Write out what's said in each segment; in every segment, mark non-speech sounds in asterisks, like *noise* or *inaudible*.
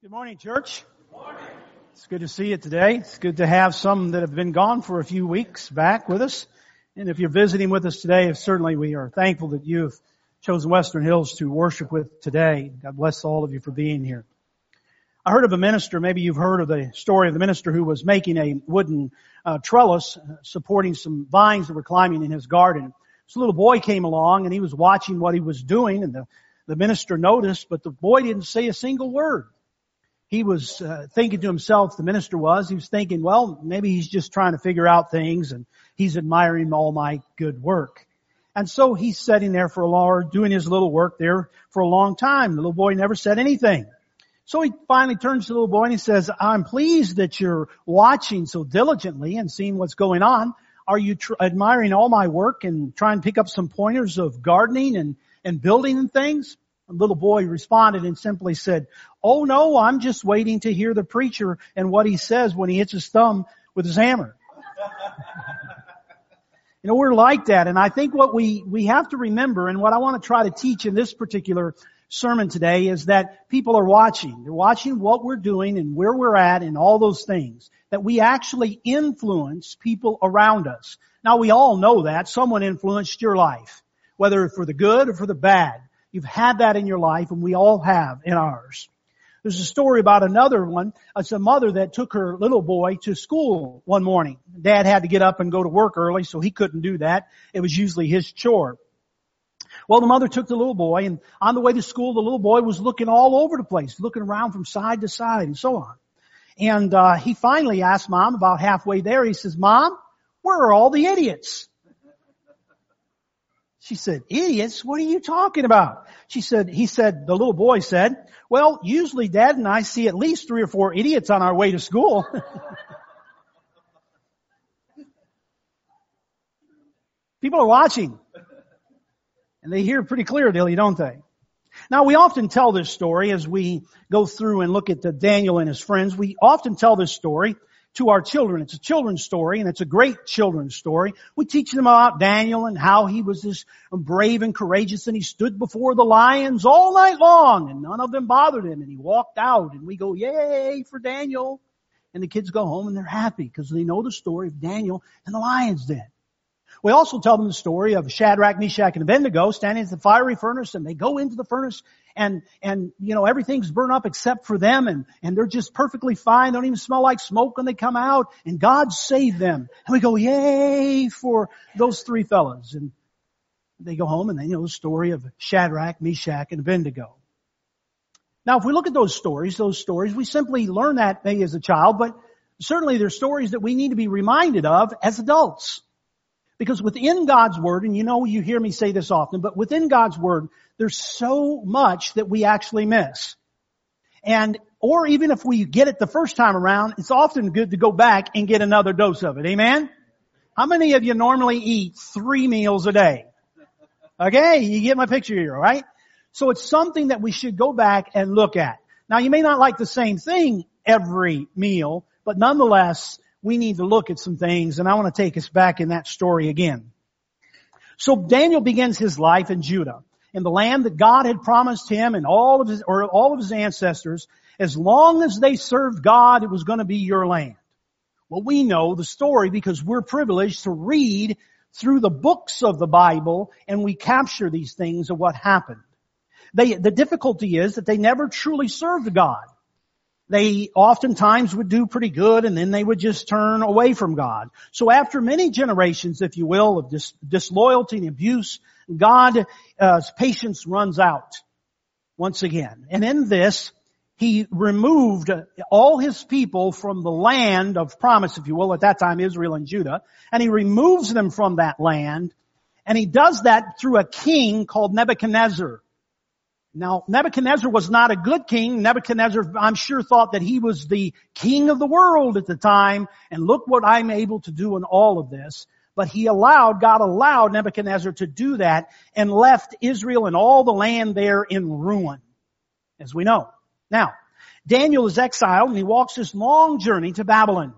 Good morning, church. It's good to see you today. It's good to have some that have been gone for a few weeks back with us. And if you're visiting with us today, certainly we are thankful that you've chosen Western Hills to worship with today. God bless all of you for being here. I heard of a minister, maybe you've heard of the story of the minister who was making a wooden uh, trellis uh, supporting some vines that were climbing in his garden. This little boy came along and he was watching what he was doing and the, the minister noticed, but the boy didn't say a single word he was uh, thinking to himself, the minister was, he was thinking, well, maybe he's just trying to figure out things and he's admiring all my good work. And so he's sitting there for a long, doing his little work there for a long time. The little boy never said anything. So he finally turns to the little boy and he says, I'm pleased that you're watching so diligently and seeing what's going on. Are you tr- admiring all my work and trying to pick up some pointers of gardening and, and building and things? Little boy responded and simply said, Oh no, I'm just waiting to hear the preacher and what he says when he hits his thumb with his hammer. *laughs* you know, we're like that. And I think what we, we have to remember and what I want to try to teach in this particular sermon today is that people are watching. They're watching what we're doing and where we're at and all those things. That we actually influence people around us. Now we all know that. Someone influenced your life. Whether for the good or for the bad. You've had that in your life and we all have in ours. There's a story about another one. It's a mother that took her little boy to school one morning. Dad had to get up and go to work early, so he couldn't do that. It was usually his chore. Well, the mother took the little boy and on the way to school, the little boy was looking all over the place, looking around from side to side and so on. And, uh, he finally asked mom about halfway there, he says, mom, where are all the idiots? She said, idiots? What are you talking about? She said, he said, the little boy said, well, usually dad and I see at least three or four idiots on our way to school. *laughs* People are watching. And they hear pretty clearly, don't they? Now we often tell this story as we go through and look at the Daniel and his friends. We often tell this story to our children. It's a children's story and it's a great children's story. We teach them about Daniel and how he was this brave and courageous and he stood before the lions all night long and none of them bothered him and he walked out and we go, yay for Daniel. And the kids go home and they're happy because they know the story of Daniel and the lion's den. We also tell them the story of Shadrach, Meshach, and Abednego standing at the fiery furnace and they go into the furnace and, and, you know, everything's burned up except for them and, and they're just perfectly fine. They Don't even smell like smoke when they come out and God saved them. And we go, yay for those three fellows. And they go home and they know the story of Shadrach, Meshach, and Abednego. Now, if we look at those stories, those stories, we simply learn that maybe as a child, but certainly they're stories that we need to be reminded of as adults. Because within God's Word, and you know you hear me say this often, but within God's Word, there's so much that we actually miss. And, or even if we get it the first time around, it's often good to go back and get another dose of it. Amen? How many of you normally eat three meals a day? Okay, you get my picture here, right? So it's something that we should go back and look at. Now you may not like the same thing every meal, but nonetheless, we need to look at some things and I want to take us back in that story again. So Daniel begins his life in Judah, in the land that God had promised him and all of his, or all of his ancestors. As long as they served God, it was going to be your land. Well, we know the story because we're privileged to read through the books of the Bible and we capture these things of what happened. They, the difficulty is that they never truly served God they oftentimes would do pretty good and then they would just turn away from God. So after many generations, if you will, of dis- disloyalty and abuse, God's uh, patience runs out once again. And in this, he removed all his people from the land of promise, if you will, at that time Israel and Judah, and he removes them from that land, and he does that through a king called Nebuchadnezzar. Now, Nebuchadnezzar was not a good king. Nebuchadnezzar, I'm sure, thought that he was the king of the world at the time, and look what I'm able to do in all of this. But he allowed, God allowed Nebuchadnezzar to do that and left Israel and all the land there in ruin, as we know. Now, Daniel is exiled and he walks this long journey to Babylon.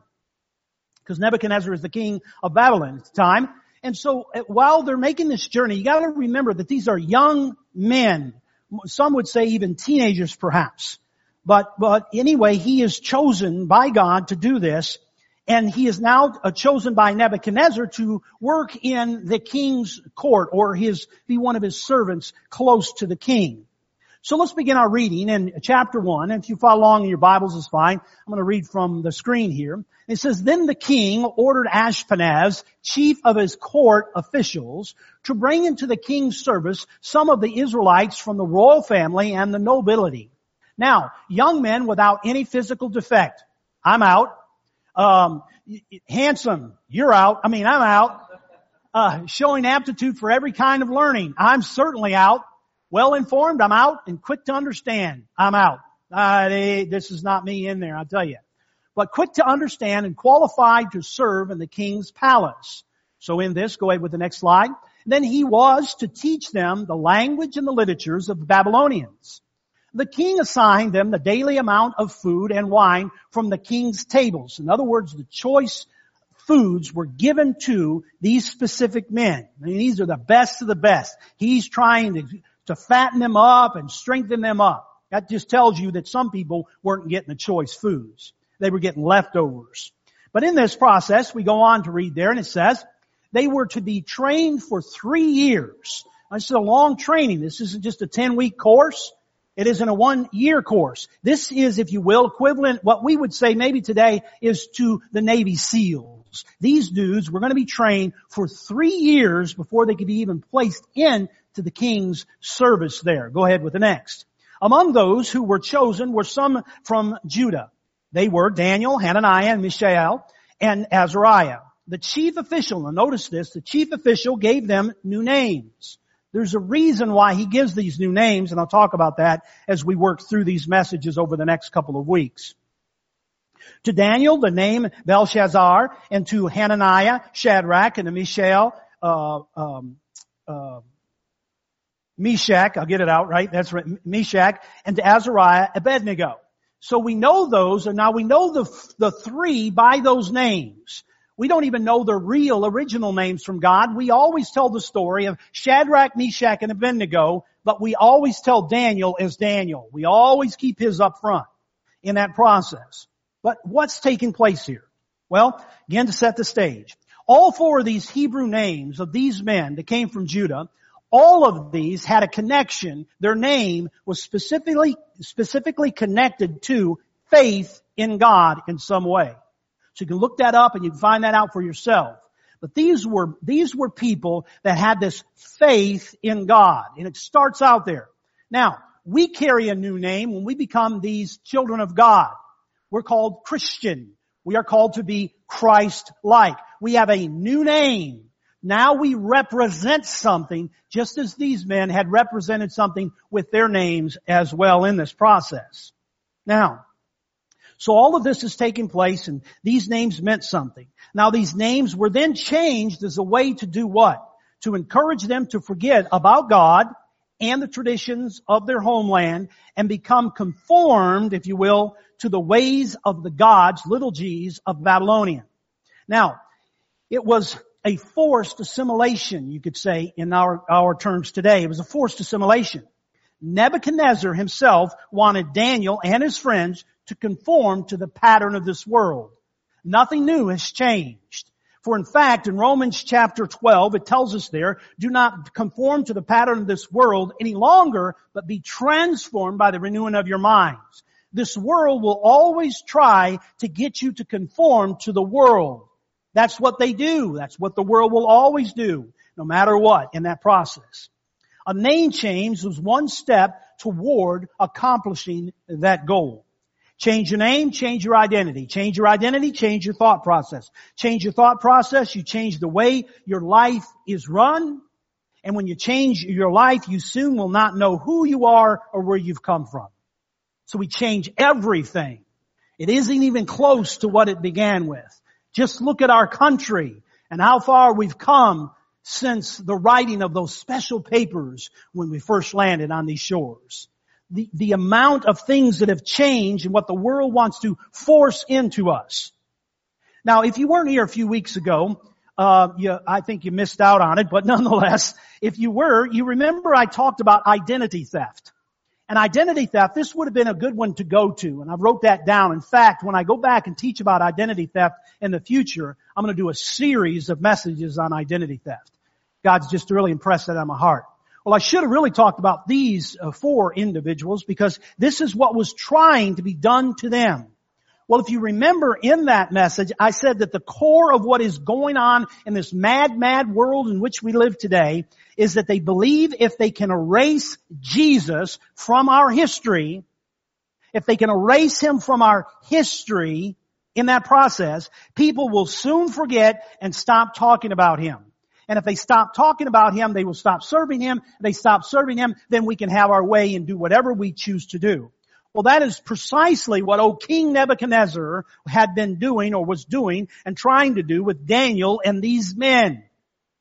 Because Nebuchadnezzar is the king of Babylon at the time. And so uh, while they're making this journey, you gotta remember that these are young men some would say even teenagers perhaps. But, but anyway, he is chosen by God to do this. And he is now uh, chosen by Nebuchadnezzar to work in the king's court or his, be one of his servants close to the king. So let's begin our reading in chapter one. If you follow along in your Bibles is fine. I'm going to read from the screen here. It says, Then the king ordered Ashpenaz, chief of his court officials, to bring into the king's service some of the Israelites from the royal family and the nobility. Now, young men without any physical defect. I'm out. Um, handsome, you're out. I mean, I'm out. Uh, showing aptitude for every kind of learning. I'm certainly out. Well informed, I'm out, and quick to understand, I'm out. Uh, they, this is not me in there, I'll tell you. But quick to understand and qualified to serve in the king's palace. So in this, go ahead with the next slide. Then he was to teach them the language and the literatures of the Babylonians. The king assigned them the daily amount of food and wine from the king's tables. In other words, the choice foods were given to these specific men. I mean, these are the best of the best. He's trying to to fatten them up and strengthen them up. That just tells you that some people weren't getting the choice foods. They were getting leftovers. But in this process, we go on to read there and it says, they were to be trained for three years. This is a long training. This isn't just a 10 week course. It isn't a one year course. This is, if you will, equivalent, what we would say maybe today is to the Navy SEALs. These dudes were going to be trained for three years before they could be even placed in to the king's service there. Go ahead with the next. Among those who were chosen were some from Judah. They were Daniel, Hananiah, and Mishael, and Azariah. The chief official, and notice this, the chief official gave them new names. There's a reason why he gives these new names, and I'll talk about that as we work through these messages over the next couple of weeks. To Daniel, the name Belshazzar, and to Hananiah, Shadrach, and to Mishael, uh, um, uh, Meshach, I'll get it out, right? That's right, Meshach, and Azariah, Abednego. So we know those, and now we know the, the three by those names. We don't even know the real original names from God. We always tell the story of Shadrach, Meshach, and Abednego, but we always tell Daniel as Daniel. We always keep his up front in that process. But what's taking place here? Well, again to set the stage. All four of these Hebrew names of these men that came from Judah all of these had a connection. Their name was specifically, specifically connected to faith in God in some way. So you can look that up and you can find that out for yourself. But these were, these were people that had this faith in God. And it starts out there. Now, we carry a new name when we become these children of God. We're called Christian. We are called to be Christ-like. We have a new name. Now we represent something just as these men had represented something with their names as well in this process. Now, so all of this is taking place and these names meant something. Now these names were then changed as a way to do what? To encourage them to forget about God and the traditions of their homeland and become conformed, if you will, to the ways of the gods, little g's, of Babylonian. Now, it was a forced assimilation, you could say, in our, our terms today. It was a forced assimilation. Nebuchadnezzar himself wanted Daniel and his friends to conform to the pattern of this world. Nothing new has changed. For in fact, in Romans chapter 12, it tells us there, do not conform to the pattern of this world any longer, but be transformed by the renewing of your minds. This world will always try to get you to conform to the world. That's what they do. That's what the world will always do, no matter what, in that process. A name change was one step toward accomplishing that goal. Change your name, change your identity. Change your identity, change your thought process. Change your thought process, you change the way your life is run. And when you change your life, you soon will not know who you are or where you've come from. So we change everything. It isn't even close to what it began with. Just look at our country and how far we've come since the writing of those special papers when we first landed on these shores. The, the amount of things that have changed and what the world wants to force into us. Now, if you weren't here a few weeks ago, uh, you, I think you missed out on it, but nonetheless, if you were, you remember I talked about identity theft. And identity theft, this would have been a good one to go to, and I wrote that down. In fact, when I go back and teach about identity theft in the future, I'm going to do a series of messages on identity theft. God's just really impressed that on my heart. Well, I should have really talked about these uh, four individuals because this is what was trying to be done to them. Well, if you remember in that message, I said that the core of what is going on in this mad, mad world in which we live today is that they believe if they can erase Jesus from our history, if they can erase him from our history in that process, people will soon forget and stop talking about him. And if they stop talking about him, they will stop serving him. They stop serving him, then we can have our way and do whatever we choose to do. Well, that is precisely what old King Nebuchadnezzar had been doing or was doing and trying to do with Daniel and these men.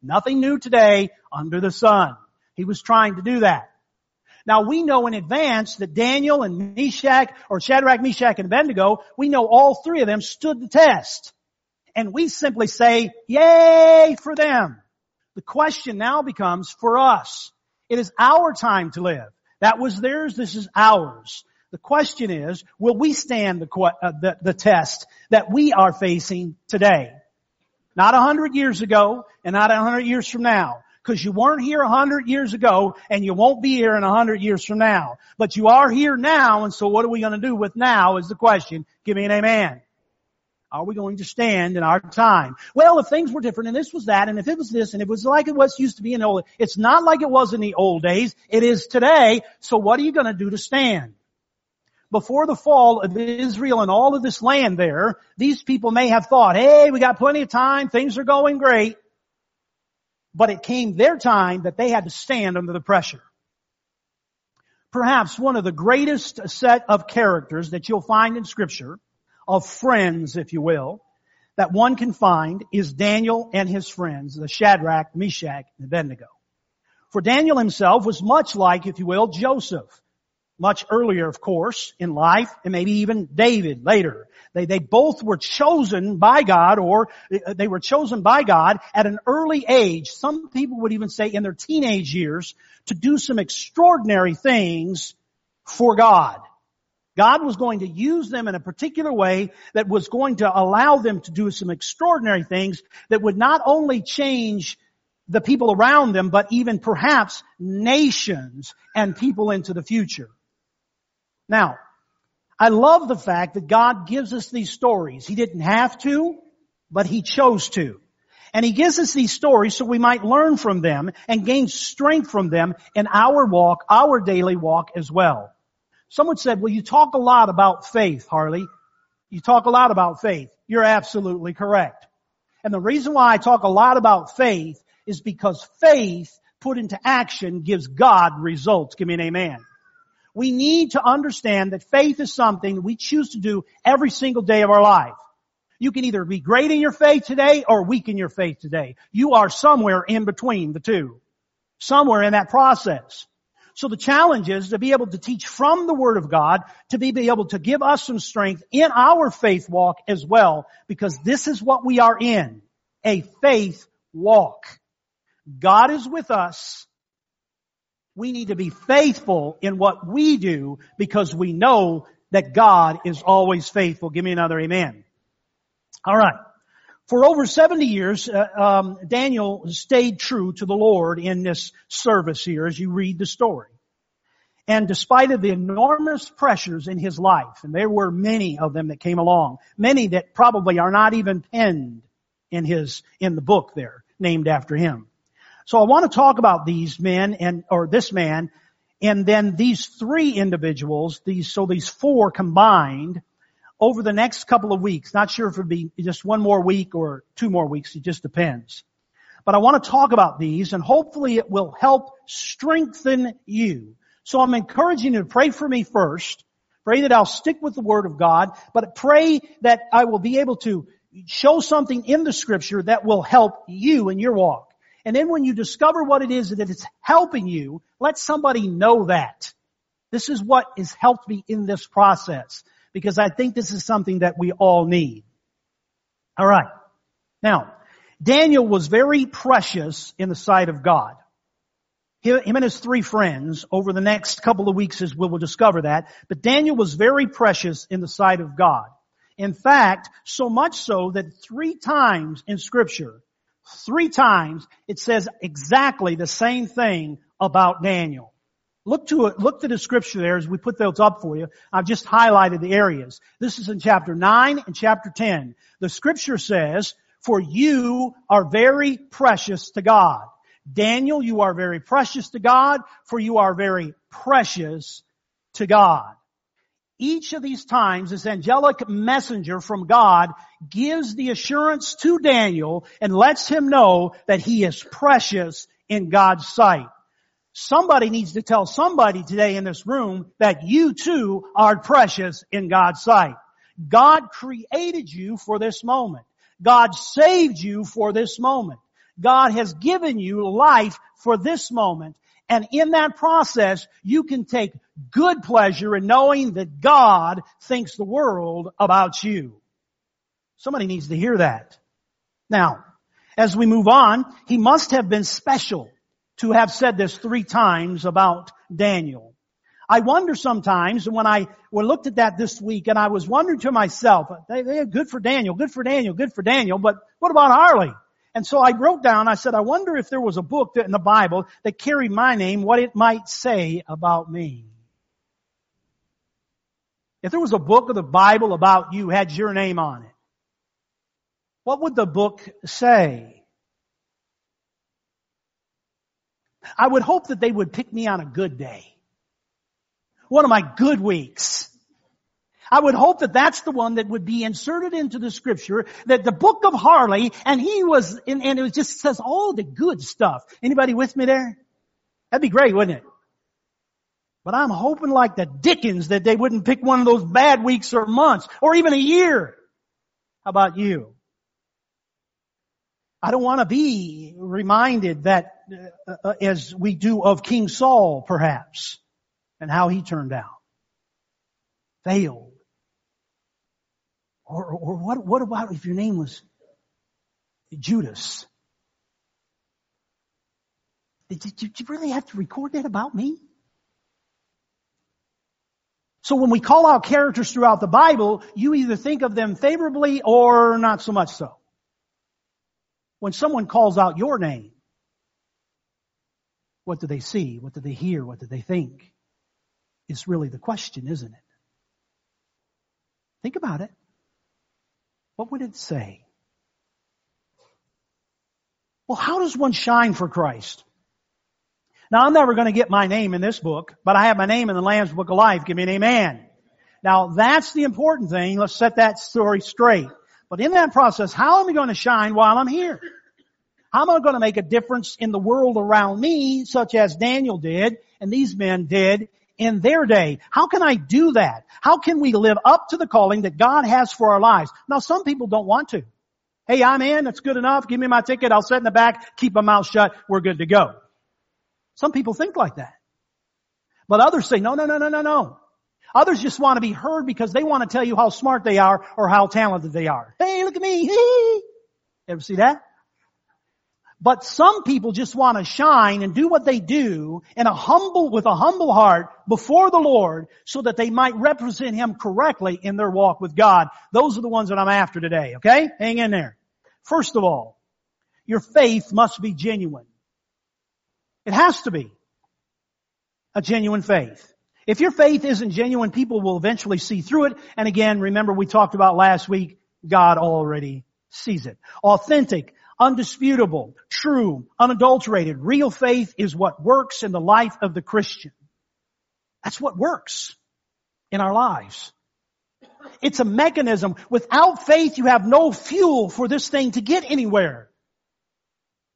Nothing new today under the sun. He was trying to do that. Now we know in advance that Daniel and Meshach, or Shadrach, Meshach, and Abednego, we know all three of them stood the test. And we simply say, yay for them. The question now becomes for us. It is our time to live. That was theirs, this is ours. The question is, will we stand the, uh, the, the test that we are facing today? Not a hundred years ago and not a hundred years from now. Cause you weren't here a hundred years ago and you won't be here in a hundred years from now. But you are here now and so what are we going to do with now is the question. Give me an amen. Are we going to stand in our time? Well, if things were different and this was that and if it was this and it was like it was used to be in the old, it's not like it was in the old days. It is today. So what are you going to do to stand? Before the fall of Israel and all of this land there, these people may have thought, hey, we got plenty of time, things are going great. But it came their time that they had to stand under the pressure. Perhaps one of the greatest set of characters that you'll find in scripture, of friends, if you will, that one can find is Daniel and his friends, the Shadrach, Meshach, and Abednego. For Daniel himself was much like, if you will, Joseph much earlier, of course, in life, and maybe even David later. They, they both were chosen by God, or uh, they were chosen by God at an early age. Some people would even say in their teenage years to do some extraordinary things for God. God was going to use them in a particular way that was going to allow them to do some extraordinary things that would not only change the people around them, but even perhaps nations and people into the future. Now, I love the fact that God gives us these stories. He didn't have to, but He chose to. And He gives us these stories so we might learn from them and gain strength from them in our walk, our daily walk as well. Someone said, well, you talk a lot about faith, Harley. You talk a lot about faith. You're absolutely correct. And the reason why I talk a lot about faith is because faith put into action gives God results. Give me an amen. We need to understand that faith is something we choose to do every single day of our life. You can either be great in your faith today or weak in your faith today. You are somewhere in between the two. Somewhere in that process. So the challenge is to be able to teach from the Word of God, to be, be able to give us some strength in our faith walk as well, because this is what we are in. A faith walk. God is with us we need to be faithful in what we do because we know that God is always faithful. Give me another amen. All right. For over 70 years, uh, um, Daniel stayed true to the Lord in this service here as you read the story. And despite of the enormous pressures in his life, and there were many of them that came along, many that probably are not even penned in his, in the book there, named after him. So I want to talk about these men and, or this man, and then these three individuals, these, so these four combined over the next couple of weeks. Not sure if it'll be just one more week or two more weeks. It just depends. But I want to talk about these and hopefully it will help strengthen you. So I'm encouraging you to pray for me first. Pray that I'll stick with the Word of God, but pray that I will be able to show something in the Scripture that will help you in your walk. And then when you discover what it is that it's helping you, let somebody know that. This is what has helped me in this process because I think this is something that we all need. All right. Now, Daniel was very precious in the sight of God. him and his three friends over the next couple of weeks as we will discover that. But Daniel was very precious in the sight of God. In fact, so much so that three times in scripture, three times it says exactly the same thing about Daniel. Look to it, look to the scripture there as we put those up for you. I've just highlighted the areas. This is in chapter 9 and chapter 10. The scripture says, for you are very precious to God. Daniel, you are very precious to God, for you are very precious to God. Each of these times, this angelic messenger from God gives the assurance to Daniel and lets him know that he is precious in God's sight. Somebody needs to tell somebody today in this room that you too are precious in God's sight. God created you for this moment. God saved you for this moment. God has given you life for this moment. And in that process, you can take good pleasure in knowing that God thinks the world about you. Somebody needs to hear that. Now, as we move on, he must have been special to have said this three times about Daniel. I wonder sometimes when I when looked at that this week and I was wondering to myself, they, they good for Daniel, good for Daniel, good for Daniel, but what about Harley? And so I wrote down, I said, I wonder if there was a book in the Bible that carried my name, what it might say about me. If there was a book of the Bible about you, had your name on it, what would the book say? I would hope that they would pick me on a good day. One of my good weeks. I would hope that that's the one that would be inserted into the scripture, that the book of Harley, and he was, and it just says all the good stuff. Anybody with me there? That'd be great, wouldn't it? But I'm hoping like the Dickens that they wouldn't pick one of those bad weeks or months, or even a year. How about you? I don't want to be reminded that, uh, uh, as we do of King Saul, perhaps, and how he turned out. Failed. Or, or what, what about if your name was Judas? Did you, did you really have to record that about me? So when we call out characters throughout the Bible, you either think of them favorably or not so much so when someone calls out your name, what do they see? What do they hear? What do they think? Is really the question, isn't it? Think about it. What would it say? Well, how does one shine for Christ? Now, I'm never going to get my name in this book, but I have my name in the Lamb's Book of Life. Give me an amen. Now, that's the important thing. Let's set that story straight. But in that process, how am I going to shine while I'm here? How am I going to make a difference in the world around me, such as Daniel did and these men did in their day? How can I do that? How can we live up to the calling that God has for our lives? Now, some people don't want to. Hey, I'm in. That's good enough. Give me my ticket. I'll sit in the back, keep my mouth shut. We're good to go. Some people think like that. But others say, no, no, no, no, no, no. Others just want to be heard because they want to tell you how smart they are or how talented they are. Hey, look at me. *laughs* Ever see that? But some people just want to shine and do what they do in a humble, with a humble heart before the Lord so that they might represent Him correctly in their walk with God. Those are the ones that I'm after today, okay? Hang in there. First of all, your faith must be genuine. It has to be a genuine faith. If your faith isn't genuine, people will eventually see through it. And again, remember we talked about last week, God already sees it. Authentic, undisputable, true, unadulterated, real faith is what works in the life of the Christian. That's what works in our lives. It's a mechanism. Without faith, you have no fuel for this thing to get anywhere.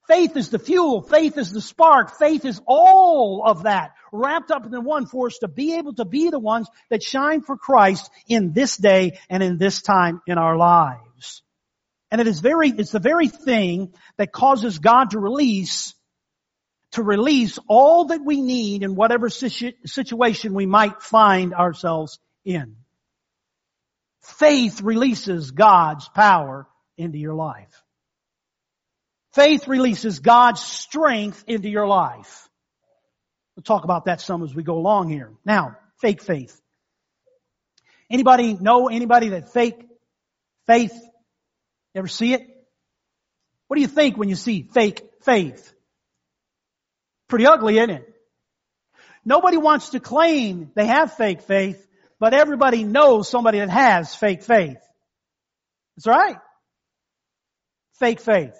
Faith is the fuel. Faith is the spark. Faith is all of that wrapped up in one for us to be able to be the ones that shine for Christ in this day and in this time in our lives. And it is very, it's the very thing that causes God to release, to release all that we need in whatever situ- situation we might find ourselves in. Faith releases God's power into your life. Faith releases God's strength into your life. We'll talk about that some as we go along here. Now, fake faith. Anybody know anybody that fake faith? Ever see it? What do you think when you see fake faith? Pretty ugly, isn't it? Nobody wants to claim they have fake faith, but everybody knows somebody that has fake faith. That's right. Fake faith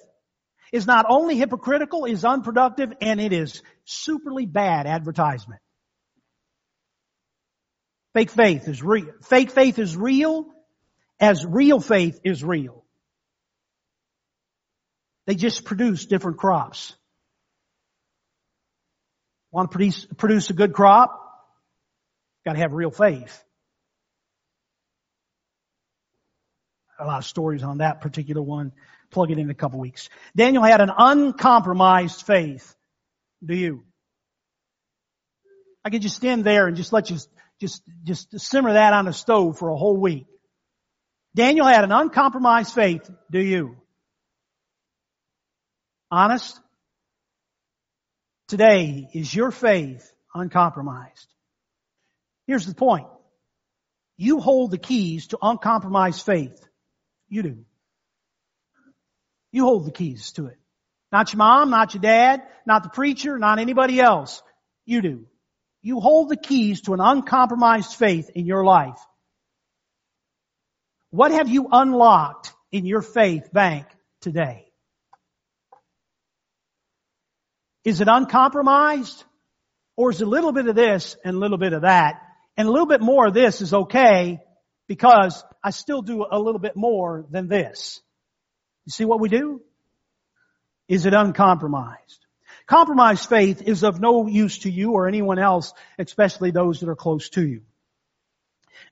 is not only hypocritical, is unproductive, and it is superly bad advertisement. Fake faith is real. Fake faith is real as real faith is real. They just produce different crops. Want to produce, produce a good crop? Got to have real faith. A lot of stories on that particular one. Plug it in a couple weeks. Daniel had an uncompromised faith. Do you? I could just stand there and just let you just, just simmer that on the stove for a whole week. Daniel had an uncompromised faith. Do you? Honest? Today, is your faith uncompromised? Here's the point. You hold the keys to uncompromised faith. You do. You hold the keys to it. Not your mom, not your dad, not the preacher, not anybody else. You do. You hold the keys to an uncompromised faith in your life. What have you unlocked in your faith bank today? Is it uncompromised? Or is a little bit of this and a little bit of that? And a little bit more of this is okay because I still do a little bit more than this. You see what we do? Is it uncompromised? Compromised faith is of no use to you or anyone else, especially those that are close to you.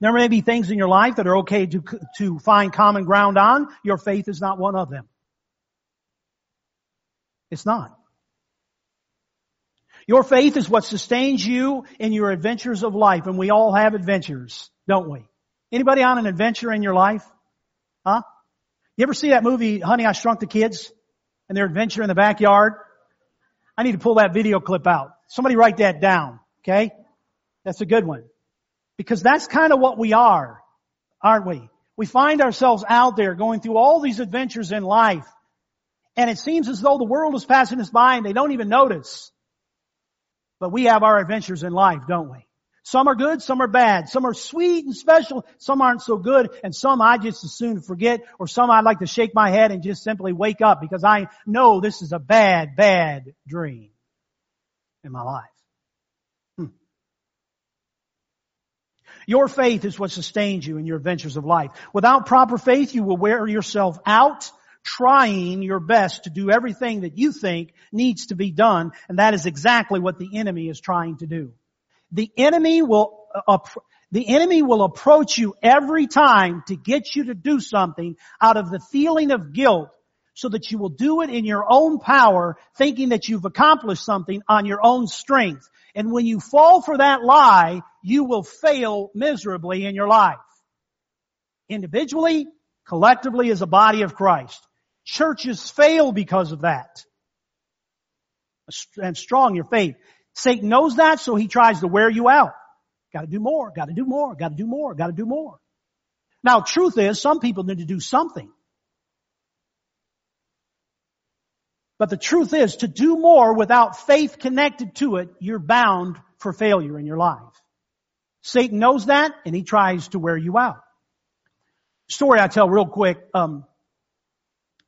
There may be things in your life that are okay to, to find common ground on. Your faith is not one of them. It's not. Your faith is what sustains you in your adventures of life, and we all have adventures, don't we? Anybody on an adventure in your life? Huh? You ever see that movie, Honey, I Shrunk the Kids? And their adventure in the backyard? I need to pull that video clip out. Somebody write that down, okay? That's a good one. Because that's kind of what we are, aren't we? We find ourselves out there going through all these adventures in life. And it seems as though the world is passing us by and they don't even notice. But we have our adventures in life, don't we? Some are good, some are bad. Some are sweet and special, some aren't so good, and some I just as soon forget, or some I'd like to shake my head and just simply wake up because I know this is a bad, bad dream in my life. Hmm. Your faith is what sustains you in your adventures of life. Without proper faith, you will wear yourself out trying your best to do everything that you think needs to be done, and that is exactly what the enemy is trying to do. The enemy will, uh, the enemy will approach you every time to get you to do something out of the feeling of guilt so that you will do it in your own power, thinking that you've accomplished something on your own strength. And when you fall for that lie, you will fail miserably in your life. Individually, collectively as a body of Christ. Churches fail because of that. And strong your faith. Satan knows that, so he tries to wear you out. Gotta do more, gotta do more, gotta do more, gotta do more. Now, truth is, some people need to do something. But the truth is, to do more without faith connected to it, you're bound for failure in your life. Satan knows that, and he tries to wear you out. Story I tell real quick. Um,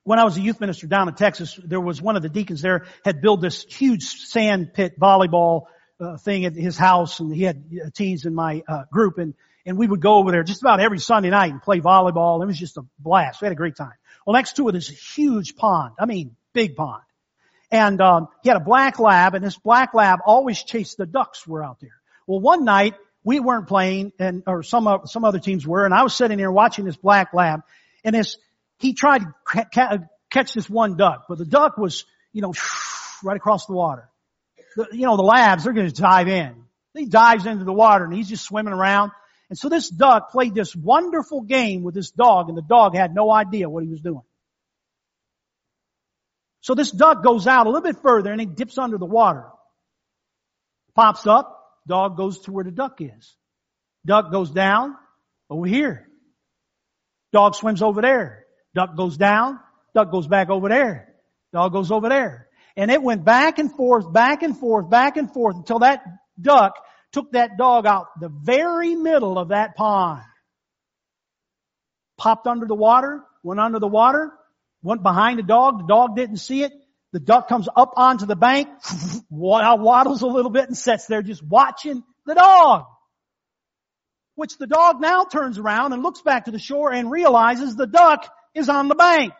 when I was a youth minister down in Texas, there was one of the deacons there had built this huge sand pit volleyball uh, thing at his house, and he had uh, teens in my uh, group, and and we would go over there just about every Sunday night and play volleyball. It was just a blast. We had a great time. Well, next to it is a huge pond. I mean, big pond. And um, he had a black lab, and this black lab always chased the ducks were out there. Well, one night we weren't playing, and or some some other teams were, and I was sitting there watching this black lab, and this he tried to ca- ca- catch this one duck, but the duck was, you know, *sniffs* right across the water. The, you know, the labs, they're going to dive in. He dives into the water and he's just swimming around. And so this duck played this wonderful game with this dog and the dog had no idea what he was doing. So this duck goes out a little bit further and he dips under the water. Pops up, dog goes to where the duck is. Duck goes down, over here. Dog swims over there. Duck goes down, duck goes back over there. Dog goes over there. And it went back and forth, back and forth, back and forth until that duck took that dog out the very middle of that pond. Popped under the water, went under the water, went behind the dog. The dog didn't see it. The duck comes up onto the bank, *laughs* waddles a little bit and sits there just watching the dog. Which the dog now turns around and looks back to the shore and realizes the duck is on the bank.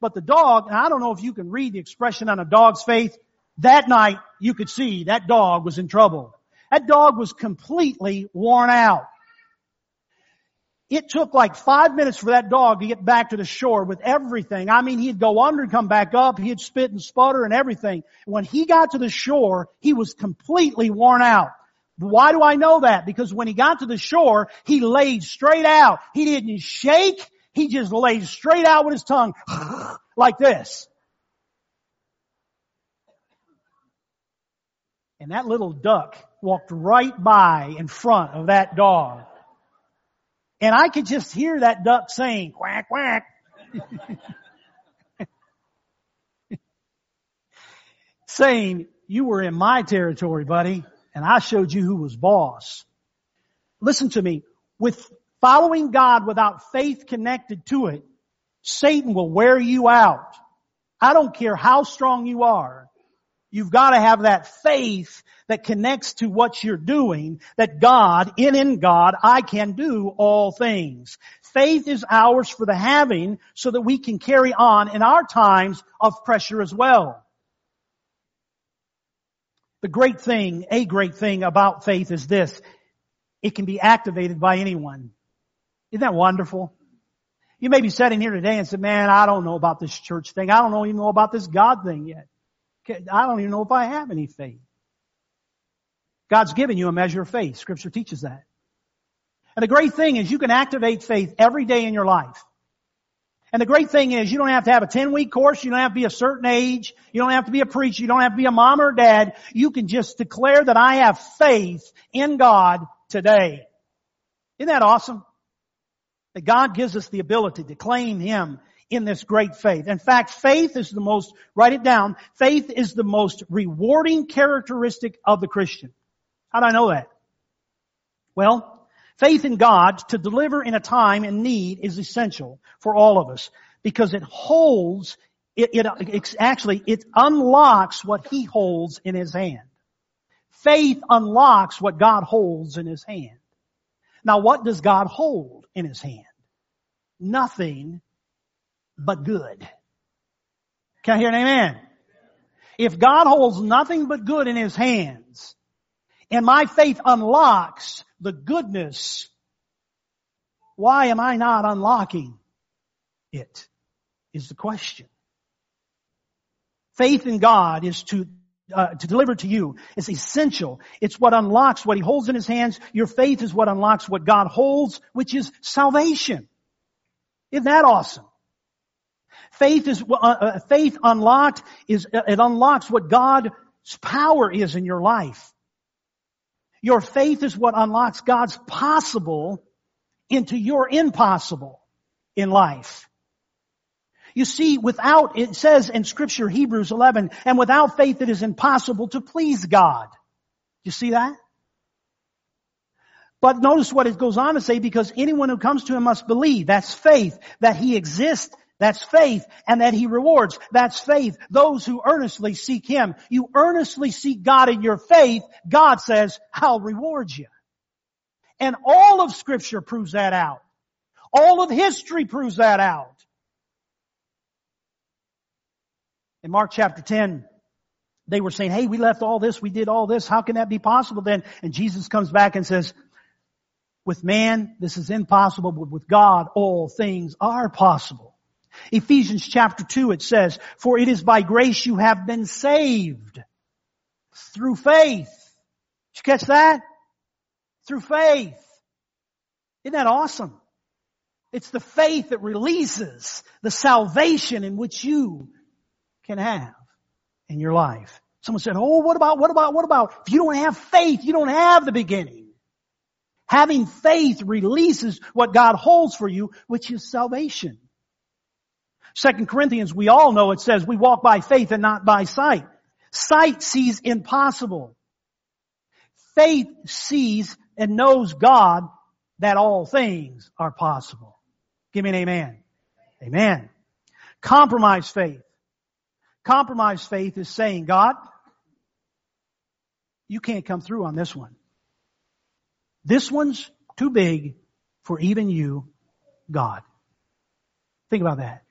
But the dog, and I don't know if you can read the expression on a dog's face, that night you could see that dog was in trouble. That dog was completely worn out. It took like five minutes for that dog to get back to the shore with everything. I mean, he'd go under and come back up. He'd spit and sputter and everything. When he got to the shore, he was completely worn out. Why do I know that? Because when he got to the shore, he laid straight out. He didn't shake. He just laid straight out with his tongue *laughs* like this. And that little duck walked right by in front of that dog. And I could just hear that duck saying, quack, quack. *laughs* saying, you were in my territory, buddy, and I showed you who was boss. Listen to me. With following God without faith connected to it, Satan will wear you out. I don't care how strong you are. You've got to have that faith that connects to what you're doing, that God, in in God, I can do all things. Faith is ours for the having so that we can carry on in our times of pressure as well. The great thing, a great thing about faith is this. It can be activated by anyone. Isn't that wonderful? You may be sitting here today and say, man, I don't know about this church thing. I don't even know about this God thing yet. I don't even know if I have any faith. God's given you a measure of faith. Scripture teaches that. And the great thing is you can activate faith every day in your life. And the great thing is you don't have to have a 10 week course. You don't have to be a certain age. You don't have to be a preacher. You don't have to be a mom or dad. You can just declare that I have faith in God today. Isn't that awesome? That God gives us the ability to claim Him in this great faith. In fact, faith is the most, write it down, faith is the most rewarding characteristic of the Christian. How do I know that? Well, faith in God to deliver in a time in need is essential for all of us because it holds, it, it, it actually, it unlocks what He holds in His hand. Faith unlocks what God holds in His hand. Now what does God hold in His hand? Nothing but good. Can I hear an amen? If God holds nothing but good in His hands, and my faith unlocks the goodness, why am I not unlocking it? Is the question. Faith in God is to uh, to deliver to you is essential. It's what unlocks what He holds in His hands. Your faith is what unlocks what God holds, which is salvation. Isn't that awesome? Faith is, uh, uh, faith unlocked is, uh, it unlocks what God's power is in your life. Your faith is what unlocks God's possible into your impossible in life. You see, without, it says in scripture, Hebrews 11, and without faith it is impossible to please God. You see that? But notice what it goes on to say, because anyone who comes to him must believe, that's faith, that he exists that's faith and that He rewards. That's faith. Those who earnestly seek Him. You earnestly seek God in your faith, God says, I'll reward you. And all of scripture proves that out. All of history proves that out. In Mark chapter 10, they were saying, hey, we left all this, we did all this, how can that be possible then? And Jesus comes back and says, with man, this is impossible, but with God, all things are possible. Ephesians chapter 2 it says, for it is by grace you have been saved through faith. Did you catch that? Through faith. Isn't that awesome? It's the faith that releases the salvation in which you can have in your life. Someone said, oh, what about, what about, what about? If you don't have faith, you don't have the beginning. Having faith releases what God holds for you, which is salvation. Second Corinthians, we all know it says we walk by faith and not by sight. Sight sees impossible. Faith sees and knows God that all things are possible. Give me an amen. Amen. Compromise faith. Compromise faith is saying, God, you can't come through on this one. This one's too big for even you, God. Think about that.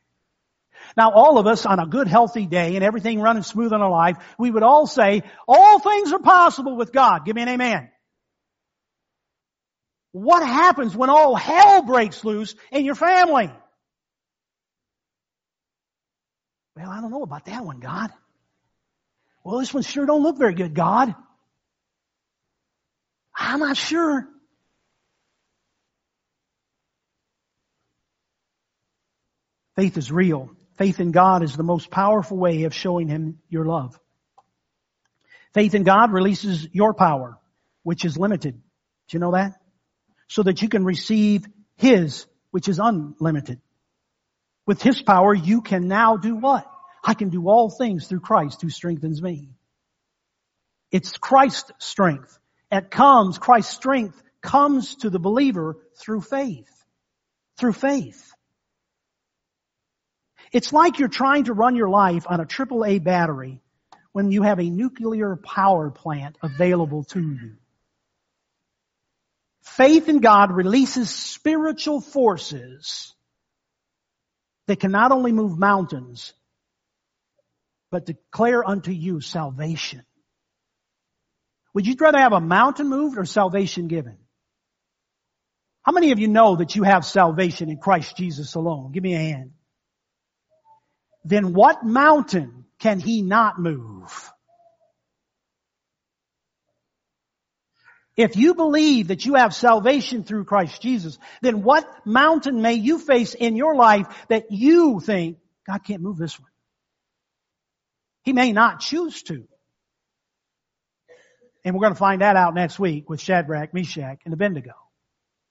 Now all of us on a good healthy day and everything running smooth in our life, we would all say, all things are possible with God. Give me an amen. What happens when all hell breaks loose in your family? Well, I don't know about that one, God. Well, this one sure don't look very good, God. I'm not sure. Faith is real. Faith in God is the most powerful way of showing Him your love. Faith in God releases your power, which is limited. Do you know that? So that you can receive His, which is unlimited. With His power, you can now do what? I can do all things through Christ who strengthens me. It's Christ's strength. It comes, Christ's strength comes to the believer through faith. Through faith. It's like you're trying to run your life on a AAA battery when you have a nuclear power plant available to you. Faith in God releases spiritual forces that can not only move mountains, but declare unto you salvation. Would you rather have a mountain moved or salvation given? How many of you know that you have salvation in Christ Jesus alone? Give me a hand then what mountain can he not move? If you believe that you have salvation through Christ Jesus, then what mountain may you face in your life that you think, God can't move this one? He may not choose to. And we're going to find that out next week with Shadrach, Meshach, and Abednego.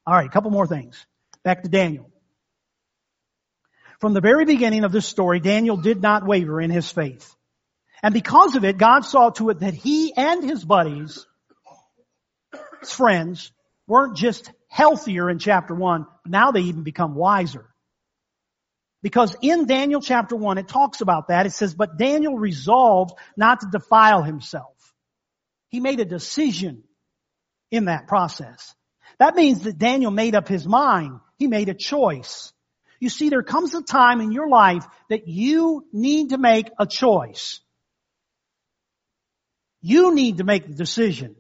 All right, a couple more things. Back to Daniel. From the very beginning of this story, Daniel did not waver in his faith. And because of it, God saw to it that he and his buddies, his friends, weren't just healthier in chapter one, but now they even become wiser. Because in Daniel chapter one, it talks about that. It says, but Daniel resolved not to defile himself. He made a decision in that process. That means that Daniel made up his mind. He made a choice. You see, there comes a time in your life that you need to make a choice. You need to make the decision.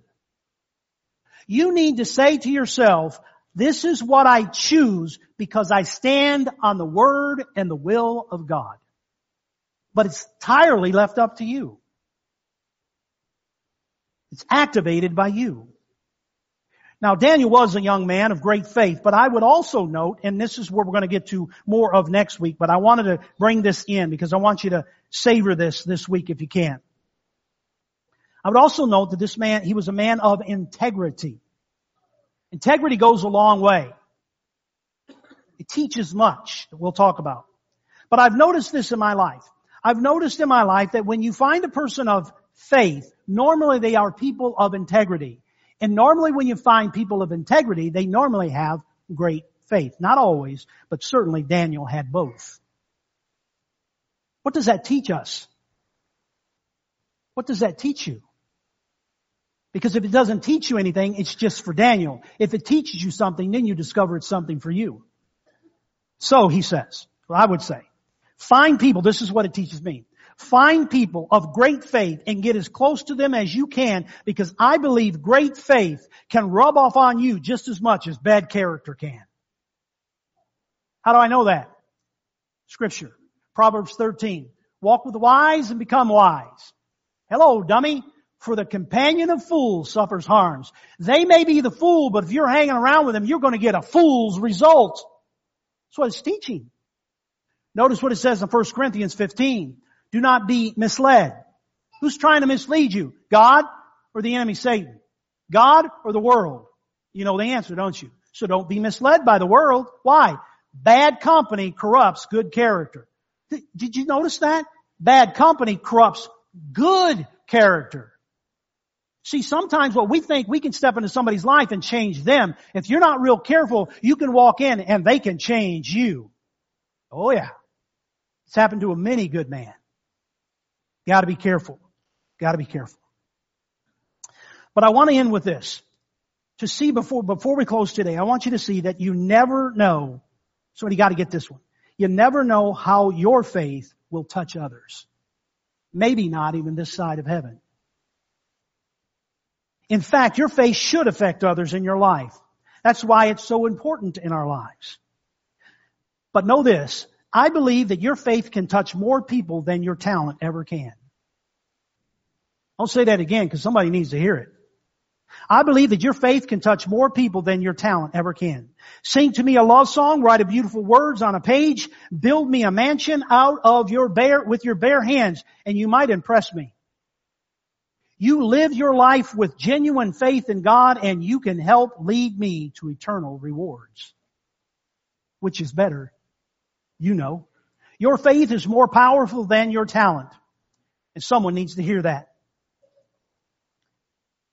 You need to say to yourself, this is what I choose because I stand on the word and the will of God. But it's entirely left up to you. It's activated by you. Now Daniel was a young man of great faith, but I would also note, and this is where we're going to get to more of next week, but I wanted to bring this in because I want you to savor this this week if you can. I would also note that this man, he was a man of integrity. Integrity goes a long way. It teaches much that we'll talk about. But I've noticed this in my life. I've noticed in my life that when you find a person of faith, normally they are people of integrity. And normally when you find people of integrity, they normally have great faith. Not always, but certainly Daniel had both. What does that teach us? What does that teach you? Because if it doesn't teach you anything, it's just for Daniel. If it teaches you something, then you discover it's something for you. So he says, well, I would say, find people, this is what it teaches me. Find people of great faith and get as close to them as you can because I believe great faith can rub off on you just as much as bad character can. How do I know that? Scripture. Proverbs 13. Walk with the wise and become wise. Hello, dummy. For the companion of fools suffers harms. They may be the fool, but if you're hanging around with them, you're going to get a fool's result. That's what it's teaching. Notice what it says in 1 Corinthians 15. Do not be misled. Who's trying to mislead you? God or the enemy Satan? God or the world? You know the answer, don't you? So don't be misled by the world. Why? Bad company corrupts good character. Did you notice that? Bad company corrupts good character. See, sometimes what we think we can step into somebody's life and change them. If you're not real careful, you can walk in and they can change you. Oh yeah. It's happened to a many good man. Gotta be careful. Gotta be careful. But I want to end with this. To see before, before we close today, I want you to see that you never know. So you gotta get this one. You never know how your faith will touch others. Maybe not even this side of heaven. In fact, your faith should affect others in your life. That's why it's so important in our lives. But know this, I believe that your faith can touch more people than your talent ever can. I'll say that again because somebody needs to hear it. I believe that your faith can touch more people than your talent ever can. Sing to me a love song, write a beautiful words on a page, build me a mansion out of your bare, with your bare hands, and you might impress me. You live your life with genuine faith in God and you can help lead me to eternal rewards. Which is better? You know. Your faith is more powerful than your talent. And someone needs to hear that.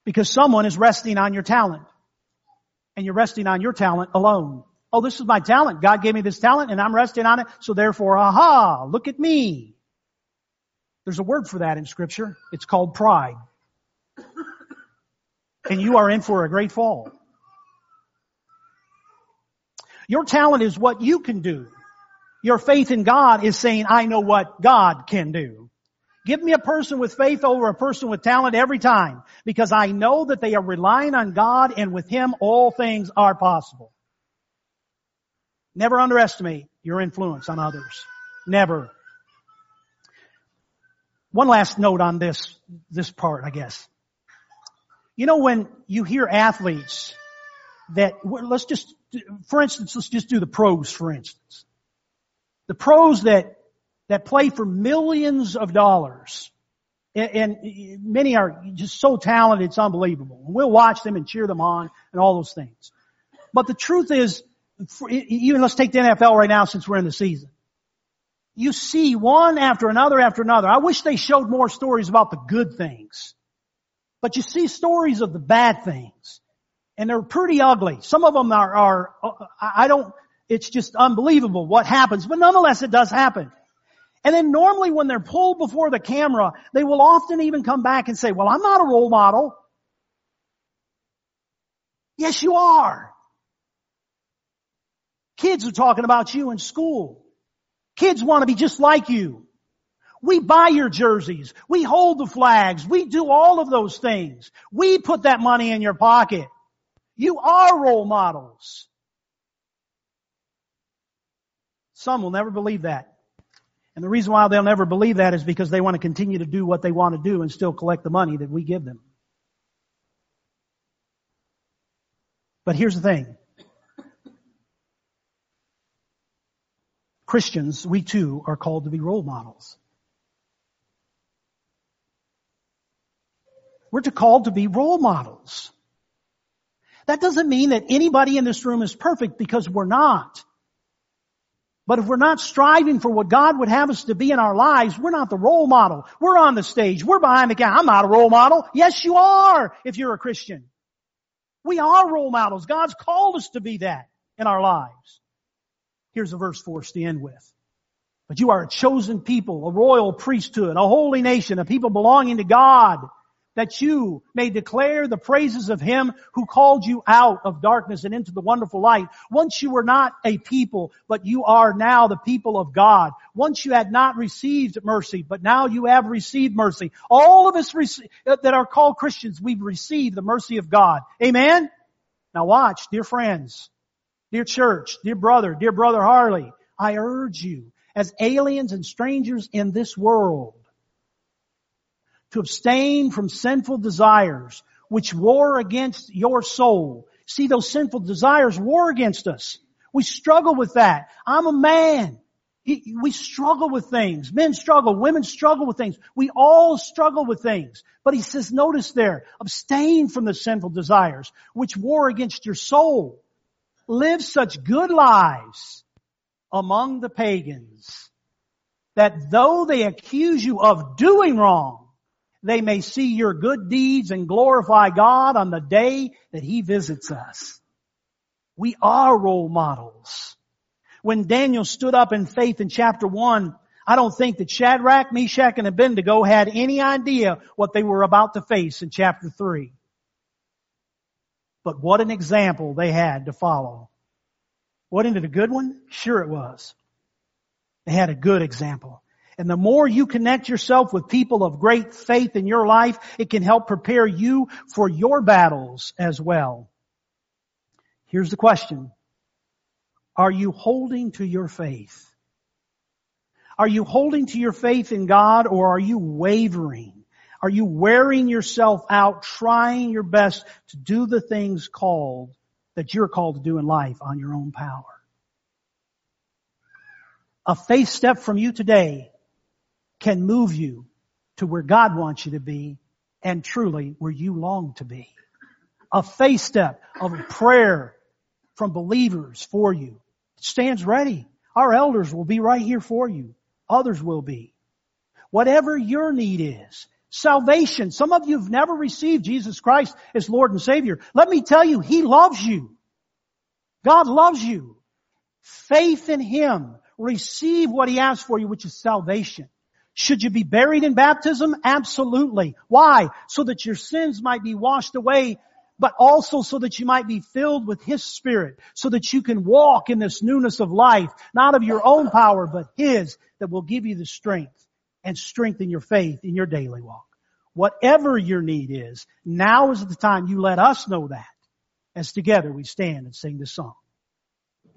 Because someone is resting on your talent. And you're resting on your talent alone. Oh, this is my talent. God gave me this talent and I'm resting on it. So therefore, aha, look at me. There's a word for that in scripture. It's called pride and you are in for a great fall. Your talent is what you can do. Your faith in God is saying, I know what God can do. Give me a person with faith over a person with talent every time because I know that they are relying on God and with Him all things are possible. Never underestimate your influence on others. Never. One last note on this, this part, I guess. You know, when you hear athletes that, let's just, for instance, let's just do the pros, for instance. The pros that, that play for millions of dollars. And, and many are just so talented, it's unbelievable. We'll watch them and cheer them on and all those things. But the truth is, even let's take the NFL right now since we're in the season. You see one after another after another. I wish they showed more stories about the good things. But you see stories of the bad things. And they're pretty ugly. Some of them are, are, uh, I don't, it's just unbelievable what happens. But nonetheless, it does happen. And then normally when they're pulled before the camera, they will often even come back and say, well, I'm not a role model. Yes, you are. Kids are talking about you in school. Kids want to be just like you. We buy your jerseys. We hold the flags. We do all of those things. We put that money in your pocket. You are role models. Some will never believe that. And the reason why they'll never believe that is because they want to continue to do what they want to do and still collect the money that we give them. But here's the thing. Christians, we too are called to be role models. We're to called to be role models. That doesn't mean that anybody in this room is perfect because we're not. But if we're not striving for what God would have us to be in our lives, we're not the role model. We're on the stage. We're behind the camera. I'm not a role model. Yes, you are if you're a Christian. We are role models. God's called us to be that in our lives. Here's a verse for us to end with. But you are a chosen people, a royal priesthood, a holy nation, a people belonging to God that you may declare the praises of him who called you out of darkness and into the wonderful light. Once you were not a people, but you are now the people of God. Once you had not received mercy, but now you have received mercy. All of us that are called Christians, we've received the mercy of God. Amen? Now watch, dear friends, dear church, dear brother, dear brother Harley, I urge you as aliens and strangers in this world, to abstain from sinful desires which war against your soul. See, those sinful desires war against us. We struggle with that. I'm a man. we struggle with things. Men struggle. Women struggle with things. We all struggle with things. But he says, notice there, abstain from the sinful desires which war against your soul. Live such good lives among the pagans that though they accuse you of doing wrong, they may see your good deeds and glorify God on the day that He visits us. We are role models. When Daniel stood up in faith in chapter 1, I don't think that Shadrach, Meshach, and Abednego had any idea what they were about to face in chapter 3. But what an example they had to follow. Wasn't it a good one? Sure it was. They had a good example. And the more you connect yourself with people of great faith in your life, it can help prepare you for your battles as well. Here's the question. Are you holding to your faith? Are you holding to your faith in God or are you wavering? Are you wearing yourself out trying your best to do the things called that you're called to do in life on your own power? A faith step from you today can move you to where God wants you to be and truly where you long to be. A faith step of prayer from believers for you stands ready. Our elders will be right here for you. Others will be. Whatever your need is, salvation. Some of you have never received Jesus Christ as Lord and Savior. Let me tell you, He loves you. God loves you. Faith in Him. Receive what He asks for you, which is salvation. Should you be buried in baptism? Absolutely. Why? So that your sins might be washed away, but also so that you might be filled with His Spirit, so that you can walk in this newness of life, not of your own power, but His that will give you the strength and strengthen your faith in your daily walk. Whatever your need is, now is the time you let us know that as together we stand and sing this song.